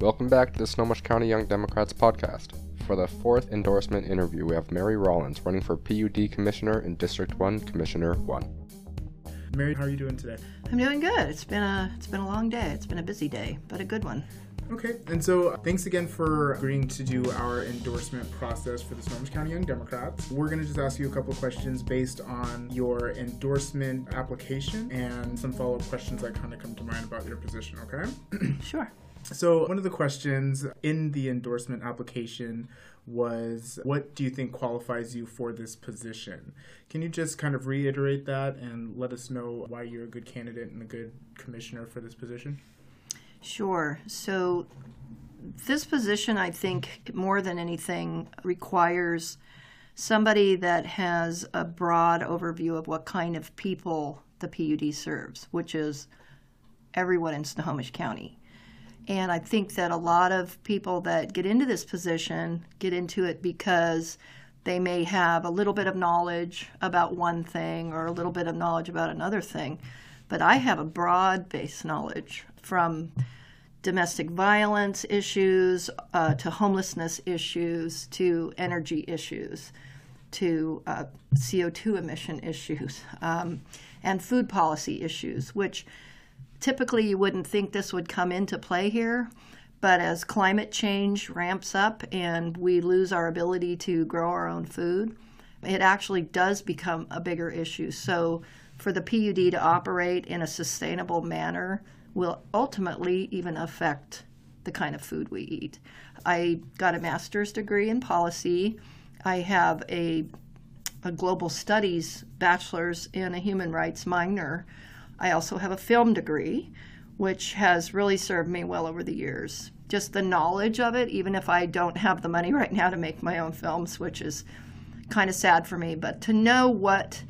Welcome back to the Snohomish County Young Democrats podcast. For the fourth endorsement interview, we have Mary Rollins running for PUD Commissioner in District 1, Commissioner 1. Mary, how are you doing today? I'm doing good. It's been a it's been a long day. It's been a busy day, but a good one. Okay, and so thanks again for agreeing to do our endorsement process for the Snohomish County Young Democrats. We're going to just ask you a couple questions based on your endorsement application and some follow up questions that kind of come to mind about your position, okay? Sure. So, one of the questions in the endorsement application was what do you think qualifies you for this position? Can you just kind of reiterate that and let us know why you're a good candidate and a good commissioner for this position? Sure. So, this position, I think, more than anything, requires somebody that has a broad overview of what kind of people the PUD serves, which is everyone in Snohomish County. And I think that a lot of people that get into this position get into it because they may have a little bit of knowledge about one thing or a little bit of knowledge about another thing. But I have a broad based knowledge from domestic violence issues uh, to homelessness issues to energy issues to uh, CO2 emission issues um, and food policy issues, which typically you wouldn't think this would come into play here. But as climate change ramps up and we lose our ability to grow our own food, it actually does become a bigger issue. So, for the PUD to operate in a sustainable manner will ultimately even affect the kind of food we eat. I got a master's degree in policy. I have a, a global studies bachelor's and a human rights minor. I also have a film degree, which has really served me well over the years. Just the knowledge of it, even if I don't have the money right now to make my own films, which is kind of sad for me, but to know what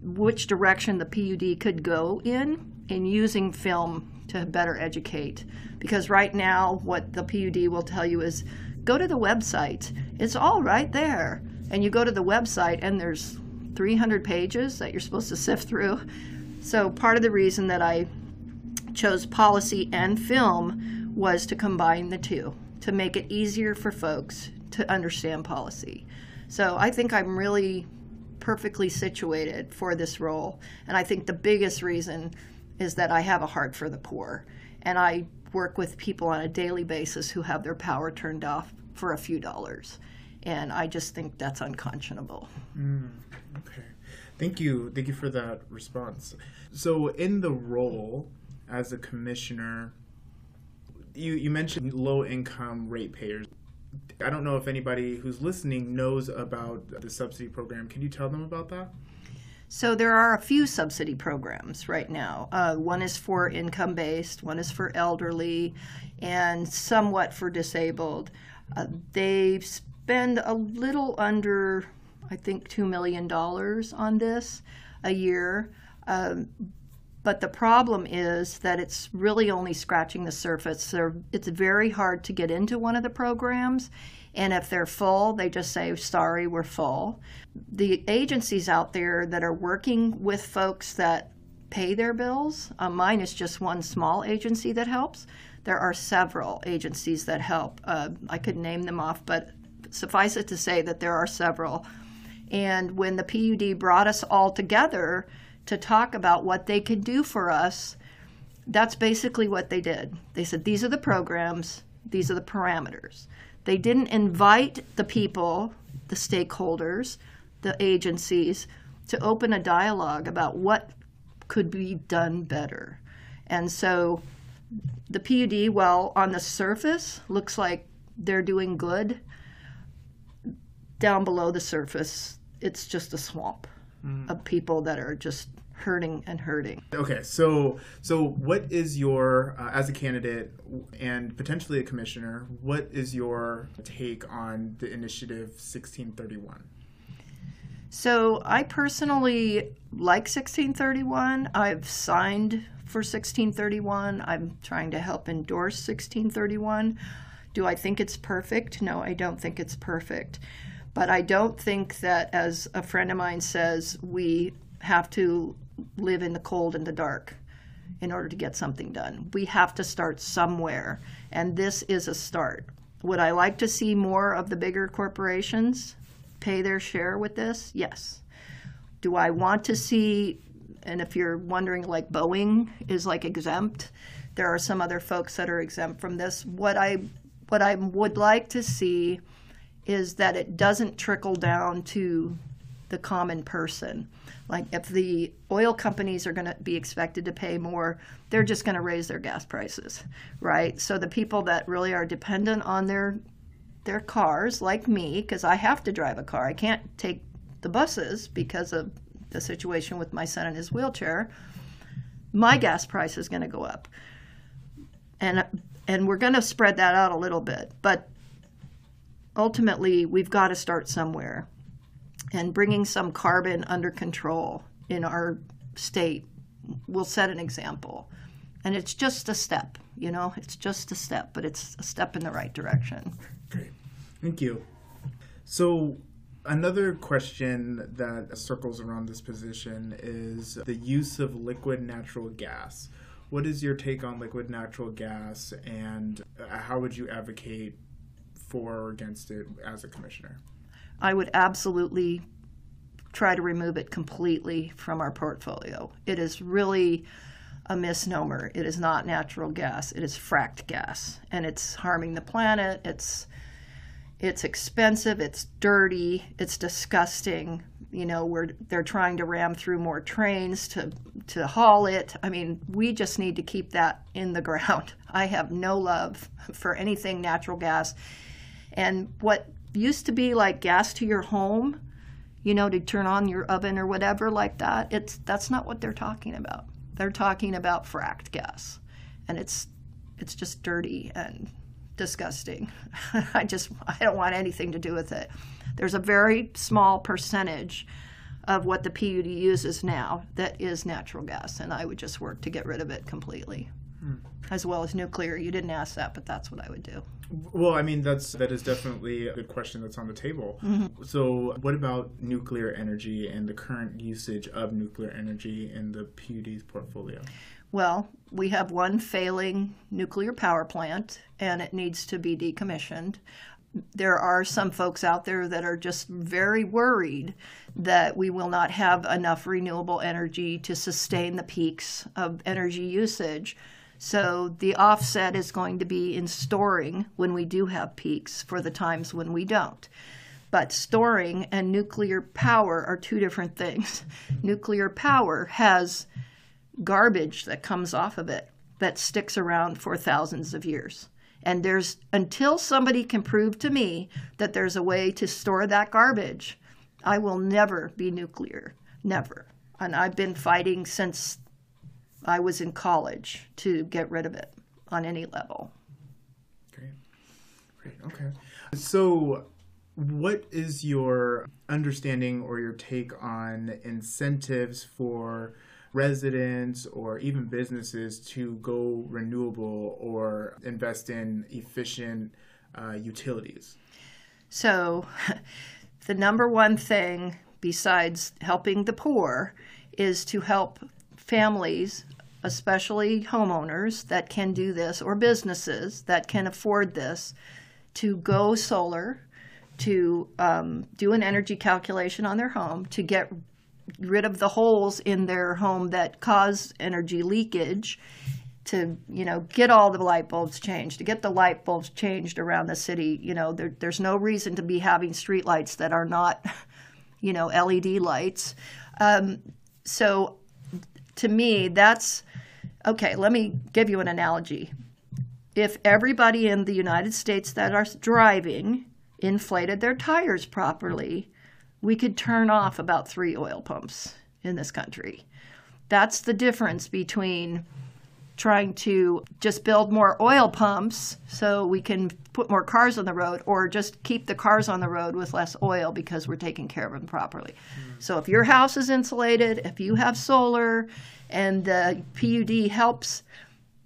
which direction the PUD could go in in using film to better educate. Because right now, what the PUD will tell you is go to the website. It's all right there. And you go to the website, and there's 300 pages that you're supposed to sift through. So, part of the reason that I chose policy and film was to combine the two, to make it easier for folks to understand policy. So, I think I'm really perfectly situated for this role. And I think the biggest reason is that I have a heart for the poor. And I work with people on a daily basis who have their power turned off for a few dollars. And I just think that's unconscionable. Mm, okay. Thank you. Thank you for that response. So, in the role as a commissioner, you, you mentioned low income ratepayers. I don't know if anybody who's listening knows about the subsidy program. Can you tell them about that? So there are a few subsidy programs right now. Uh, one is for income based, one is for elderly, and somewhat for disabled. Uh, they spend a little under, I think, $2 million on this a year. Um, but the problem is that it's really only scratching the surface. They're, it's very hard to get into one of the programs. And if they're full, they just say, sorry, we're full. The agencies out there that are working with folks that pay their bills, uh, mine is just one small agency that helps. There are several agencies that help. Uh, I could name them off, but suffice it to say that there are several. And when the PUD brought us all together, to talk about what they could do for us, that's basically what they did. They said, These are the programs, these are the parameters. They didn't invite the people, the stakeholders, the agencies, to open a dialogue about what could be done better. And so the PUD, while on the surface looks like they're doing good, down below the surface, it's just a swamp mm. of people that are just hurting and hurting. Okay, so so what is your uh, as a candidate and potentially a commissioner, what is your take on the initiative 1631? So I personally like 1631. I've signed for 1631. I'm trying to help endorse 1631. Do I think it's perfect? No, I don't think it's perfect. But I don't think that, as a friend of mine says, we have to live in the cold and the dark. in order to get something done. We have to start somewhere, and this is a start. Would I like to see more of the bigger corporations pay their share with this? Yes. Do I want to see, and if you're wondering, like Boeing is like exempt, there are some other folks that are exempt from this. What I what I would like to see is that it doesn't trickle down to the common person. Like if the oil companies are going to be expected to pay more, they're just going to raise their gas prices, right? So the people that really are dependent on their their cars, like me, because I have to drive a car. I can't take the buses because of the situation with my son in his wheelchair. My gas price is going to go up, and and we're going to spread that out a little bit, but ultimately we've got to start somewhere and bringing some carbon under control in our state will set an example. And it's just a step, you know, it's just a step, but it's a step in the right direction. Great. Thank you. So, another question that circles around this position is the use of liquid natural gas. What is your take on liquid natural gas, and uh, how would you advocate for or against it as a commissioner? I would absolutely try to remove it completely from our portfolio. It is really a misnomer. It is not natural gas. It is fracked gas, and it's harming the planet. It's it's expensive. It's dirty. It's disgusting. You know, we're they're trying to ram through more trains to to haul it. I mean, we just need to keep that in the ground. I have no love for anything natural gas. And what used to be like gas to your home, you know, to turn on your oven or whatever like that. It's that's not what they're talking about. They're talking about fracked gas, and it's it's just dirty and disgusting. I just I don't want anything to do with it. There's a very small percentage of what the PUD uses now that is natural gas, and I would just work to get rid of it completely, hmm. as well as nuclear. You didn't ask that, but that's what I would do. Well, I mean, that's that is definitely a good question that's on the table. Mm-hmm. So, what about nuclear energy and the current usage of nuclear energy in the PUD's portfolio? Well, we have one failing nuclear power plant, and it needs to be decommissioned. There are some folks out there that are just very worried that we will not have enough renewable energy to sustain the peaks of energy usage. So the offset is going to be in storing when we do have peaks for the times when we don't. But storing and nuclear power are two different things. nuclear power has garbage that comes off of it that sticks around for thousands of years. And there's until somebody can prove to me that there's a way to store that garbage, I will never be nuclear. Never. And I've been fighting since I was in college to get rid of it on any level. Great. Great. Okay. So, what is your understanding or your take on incentives for residents or even businesses to go renewable or invest in efficient uh, utilities? So, the number one thing besides helping the poor is to help families, especially homeowners that can do this, or businesses that can afford this, to go solar, to um, do an energy calculation on their home, to get rid of the holes in their home that cause energy leakage to you know get all the light bulbs changed to get the light bulbs changed around the city. You know there, there's no reason to be having street lights that are not you know led lights. Um, so to me, that's okay. Let me give you an analogy. If everybody in the United States that are driving inflated their tires properly, we could turn off about three oil pumps in this country. That's the difference between trying to just build more oil pumps so we can put more cars on the road or just keep the cars on the road with less oil because we're taking care of them properly. Mm. So if your house is insulated, if you have solar and the PUD helps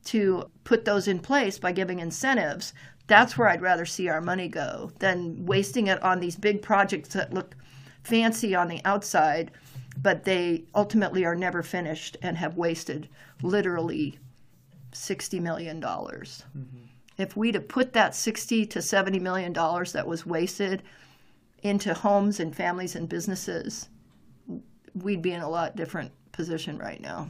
to put those in place by giving incentives, that's where I'd rather see our money go than wasting it on these big projects that look fancy on the outside but they ultimately are never finished and have wasted literally $60 million. Mm-hmm. If we'd have put that 60 to 70 million dollars that was wasted into homes and families and businesses, we'd be in a lot different position right now.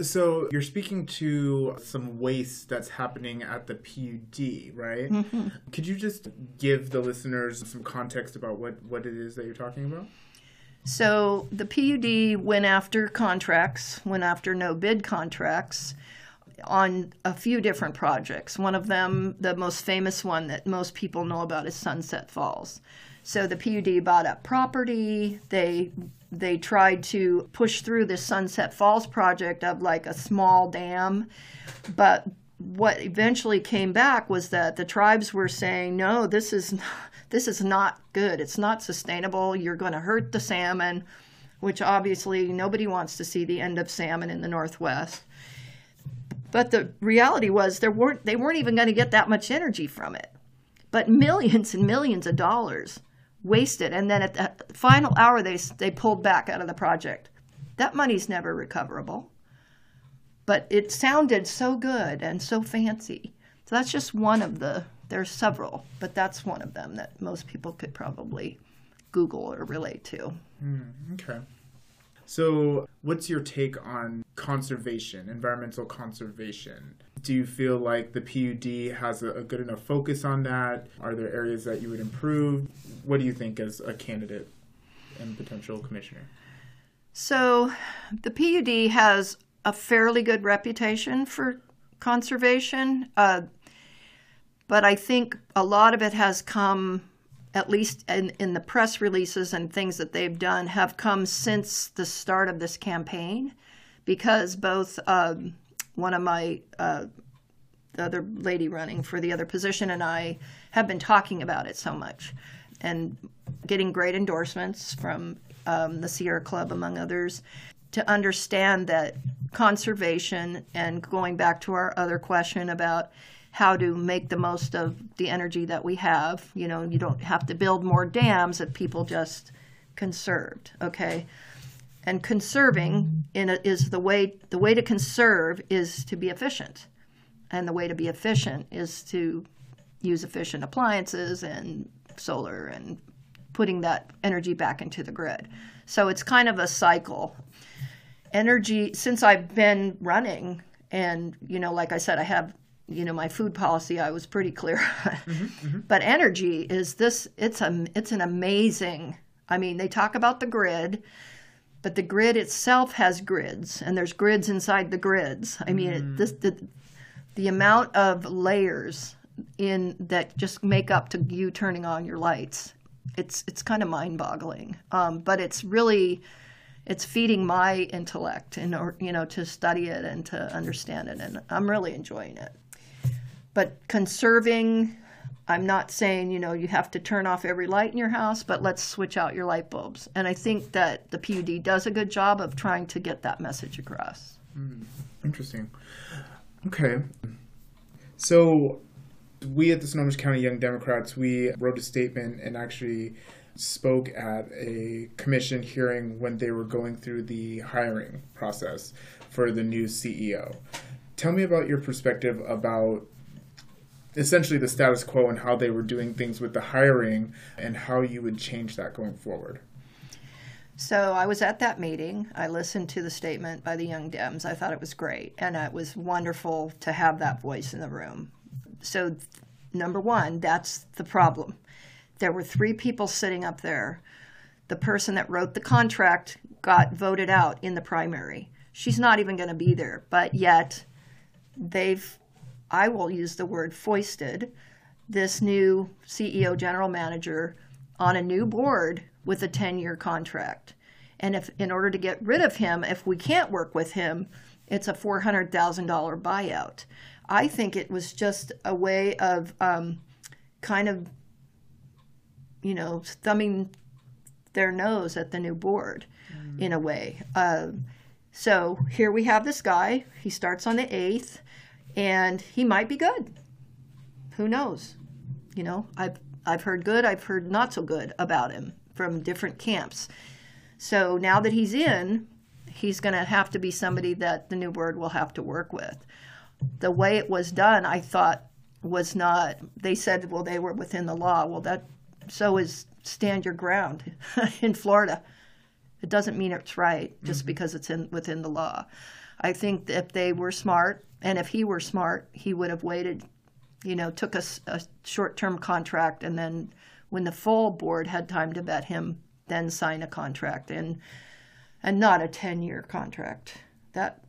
So you're speaking to some waste that's happening at the PUD, right? Mm-hmm. Could you just give the listeners some context about what, what it is that you're talking about? So the PUD went after contracts, went after no bid contracts on a few different projects. One of them, the most famous one that most people know about, is Sunset Falls. So the PUD bought up property. They they tried to push through this Sunset Falls project of like a small dam, but what eventually came back was that the tribes were saying, "No, this is this is not good. It's not sustainable. You're going to hurt the salmon." Which obviously nobody wants to see the end of salmon in the Northwest. But the reality was there weren't they weren't even going to get that much energy from it. But millions and millions of dollars wasted and then at the final hour they they pulled back out of the project. That money's never recoverable. But it sounded so good and so fancy. So that's just one of the there's several, but that's one of them that most people could probably Google or relate to. Mm, okay. So, what's your take on conservation, environmental conservation? Do you feel like the PUD has a, good enough focus on that? Are there areas that you would improve? What do you think as a candidate and potential commissioner? So, the PUD has a fairly good reputation for conservation, uh, but I think a lot of it has come at least in, in the press releases and things that they've done, have come since the start of this campaign, because both um, one of my uh, the other lady running for the other position and I have been talking about it so much, and getting great endorsements from um, the Sierra Club, among others, to understand that conservation and going back to our other question about how to make the most of the energy that we have. You know, you don't have to build more dams if people just conserved, okay? And conserving in a, is the way the way to conserve is to be efficient. And the way to be efficient is to use efficient appliances and solar and putting that energy back into the grid. So it's kind of a cycle. Energy since I've been running and you know like I said I have you know my food policy i was pretty clear mm-hmm, mm-hmm. but energy is this it's a it's an amazing i mean they talk about the grid but the grid itself has grids and there's grids inside the grids i mean mm. this the, the amount of layers in that just make up to you turning on your lights it's it's kind of mind-boggling um, but it's really it's feeding my intellect and or you know to study it and to understand it and i'm really enjoying it but conserving, I'm not saying, you know, you have to turn off every light in your house, but let's switch out your light bulbs. And I think that the PUD does a good job of trying to get that message across. Mm, interesting. Okay. So we at the Snohomish County Young Democrats, we wrote a statement and actually spoke at a commission hearing when they were going through the hiring process for the new CEO. Tell me about your perspective about essentially the status quo and how they were doing things with the hiring and how you would change that going forward. So I was at that meeting. I listened to the statement by the Young Dems. I thought it was great, and it was wonderful to have that voice in the room. So, number one, that's the problem. There were three people sitting up there. The person that wrote the contract got voted out in the primary. She's not even going to be there, but yet they've I will use the word foisted this new CEO general manager on a new board with a 10 year contract. And if in order to get rid of him, if we can't work with him, it's a $400,000 buyout. I think it was just a way of um, kind of, you know, thumbing their nose at the new board mm. in a way. Uh, so here we have this guy. He starts on the 8th and he might be good. Who knows? You know, I've I've heard good, I've heard not so good about him from different camps. So now that he's in, he's going to have to be somebody that the new board will have to work with. The way it was done, I thought was not. They said, well, they were within the law. Well, that so is stand your ground in Florida. It doesn't mean it's right just mm-hmm. because it's in within the law. I think if they were smart, and if he were smart, he would have waited. You know, took a short-term contract, and then when the full board had time to vet him, then sign a contract and and not a 10-year contract. That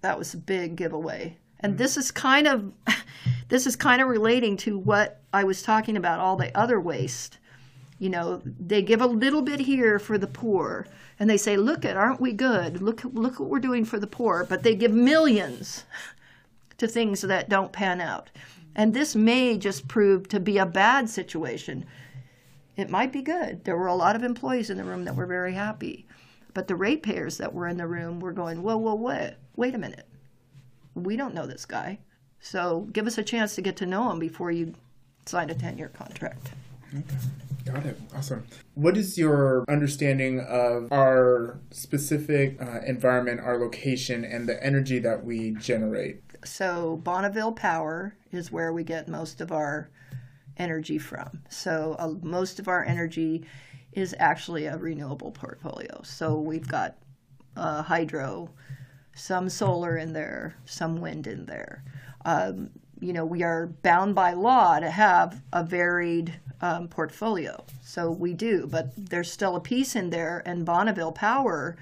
that was a big giveaway. And hmm. this is kind of this is kind of relating to what I was talking about all the other waste. You know, they give a little bit here for the poor and they say, "Look at, aren't we good? Look look what we're doing for the poor." But they give millions to things that don't pan out. And this may just prove to be a bad situation. It might be good. There were a lot of employees in the room that were very happy. But the ratepayers that were in the room were going, whoa, whoa, whoa, wait a minute. We don't know this guy. So give us a chance to get to know him before you sign a 10 year contract. Okay. Got it. Awesome. What is your understanding of our specific uh, environment, our location, and the energy that we generate? So Bonneville Power is where we get most of our energy from. So uh, most of our energy is actually a renewable portfolio. So we've got uh, hydro, some solar in there, some wind in there. Um, you know, we are bound by law to have a varied um, portfolio. So we do, but there's still a piece in there, and Bonneville Power,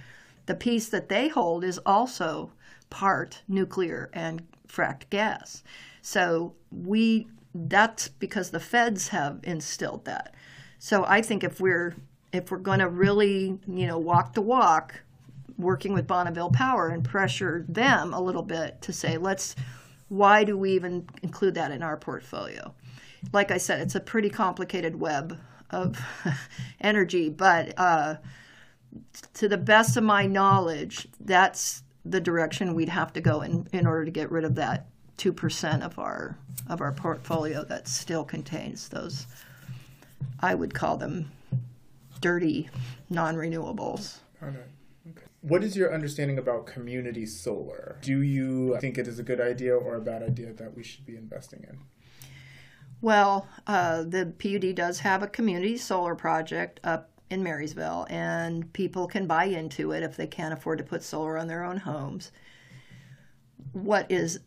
the piece that they hold is also part nuclear and fracked gas. So we that's because the feds have instilled that. So I think if we're if we're going to really, you know, walk the walk, working with Bonneville Power and pressure them a little bit to say, let's, why do we even include that in our portfolio? Like I said, it's a pretty complicated web of energy, but uh, to the best of my knowledge, that's the direction we'd have to go in, in order to get rid of that two percent of our of our portfolio that still contains those. I would call them dirty non-renewables. Okay. What is your understanding about community solar? Do you think it is a good idea or a bad idea that we should be investing in? Well, uh, the PUD does have a community solar project up in Marysville, and people can buy into it if they can't afford to put solar on their own homes. What is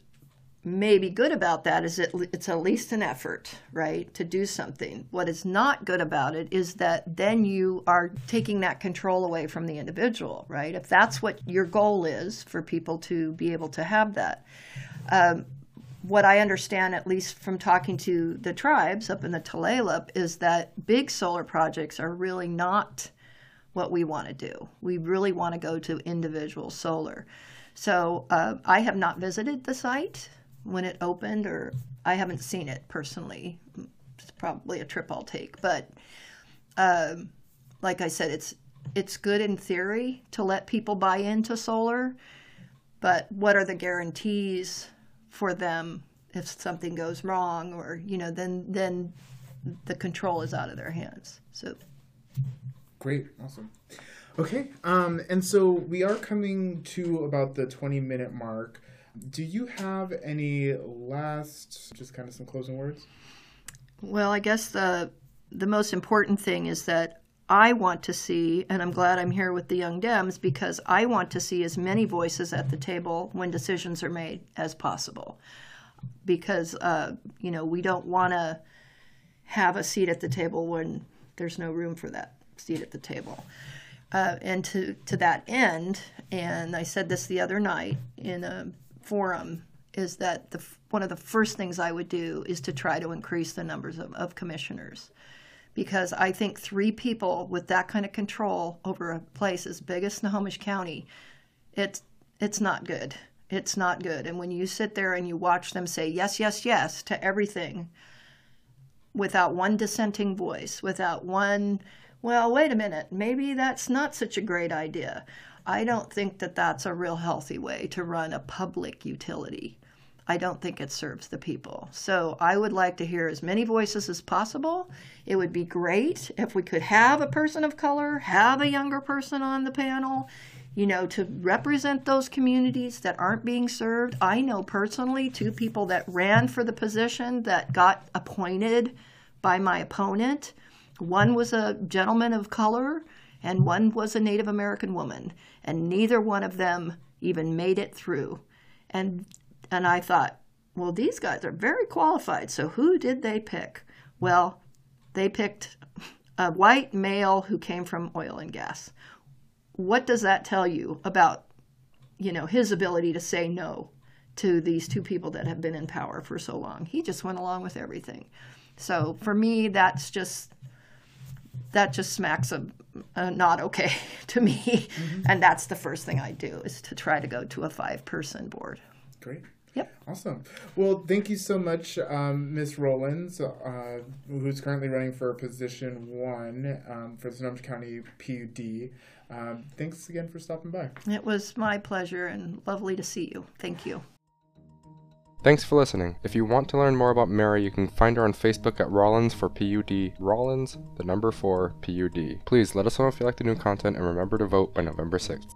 maybe good about that is it, it's at least an effort, right, to do something. What is not good about it is that then you are taking that control away from the individual, right? If that's what your goal is for people to be able to have that. Um, what I understand, at least from talking to the tribes up in the Tulalip, is that big solar projects are really not what we want to do. We really want to go to individual solar. So uh, I have not visited the site when it opened, or I haven't seen it personally. It's probably a trip I'll take, but um, like I said, it's it's good in theory to let people buy into solar, but what are the guarantees for them if something goes wrong, or you know, then then the control is out of their hands. So Great, awesome. Okay, um, and so we are coming to about the 20 minute mark. Do you have any last, just kind of some closing words? Well, I guess the the most important thing is that I want to see, and I'm glad I'm here with the Young Dems because I want to see as many voices at the table when decisions are made as possible. Because uh, you know we don't want to have a seat at the table when there's no room for that seat at the table. Uh, and to to that end, and I said this the other night in a forum is that the one of the first things I would do is to try to increase the numbers of, of commissioners, because I think three people with that kind of control over a place as big as Snohomish County, it's it's not good. It's not good. And when you sit there and you watch them say yes, yes, yes to everything, without one dissenting voice, without one, well, wait a minute, maybe that's not such a great idea. I don't think that that's a real healthy way to run a public utility. I don't think it serves the people. So I would like to hear as many voices as possible. It would be great if we could have a person of color, have a younger person on the panel, you know, to represent those communities that aren't being served. I know personally two people that ran for the position that got appointed by my opponent. One was a gentleman of color and one was a Native American woman, and neither one of them even made it through. And and I thought, well, these guys are very qualified. So who did they pick? Well, they picked a white male who came from oil and gas. What does that tell you about, you know, his ability to say no to these two people that have been in power for so long? He just went along with everything. So for me, that's just that just smacks of uh, not okay to me. Mm-hmm. And that's the first thing I do is to try to go to a five person board. Great. Yep. Awesome. Well, thank you so much, um, Ms. Rollins, uh, who's currently running for position one um, for the Snohomish County PUD. Um, thanks again for stopping by. It was my pleasure and lovely to see you. Thank you. Thanks for listening. If you want to learn more about Mary, you can find her on Facebook at Rollins for PUD. Rollins, the number 4 PUD. Please let us know if you like the new content and remember to vote by November 6th.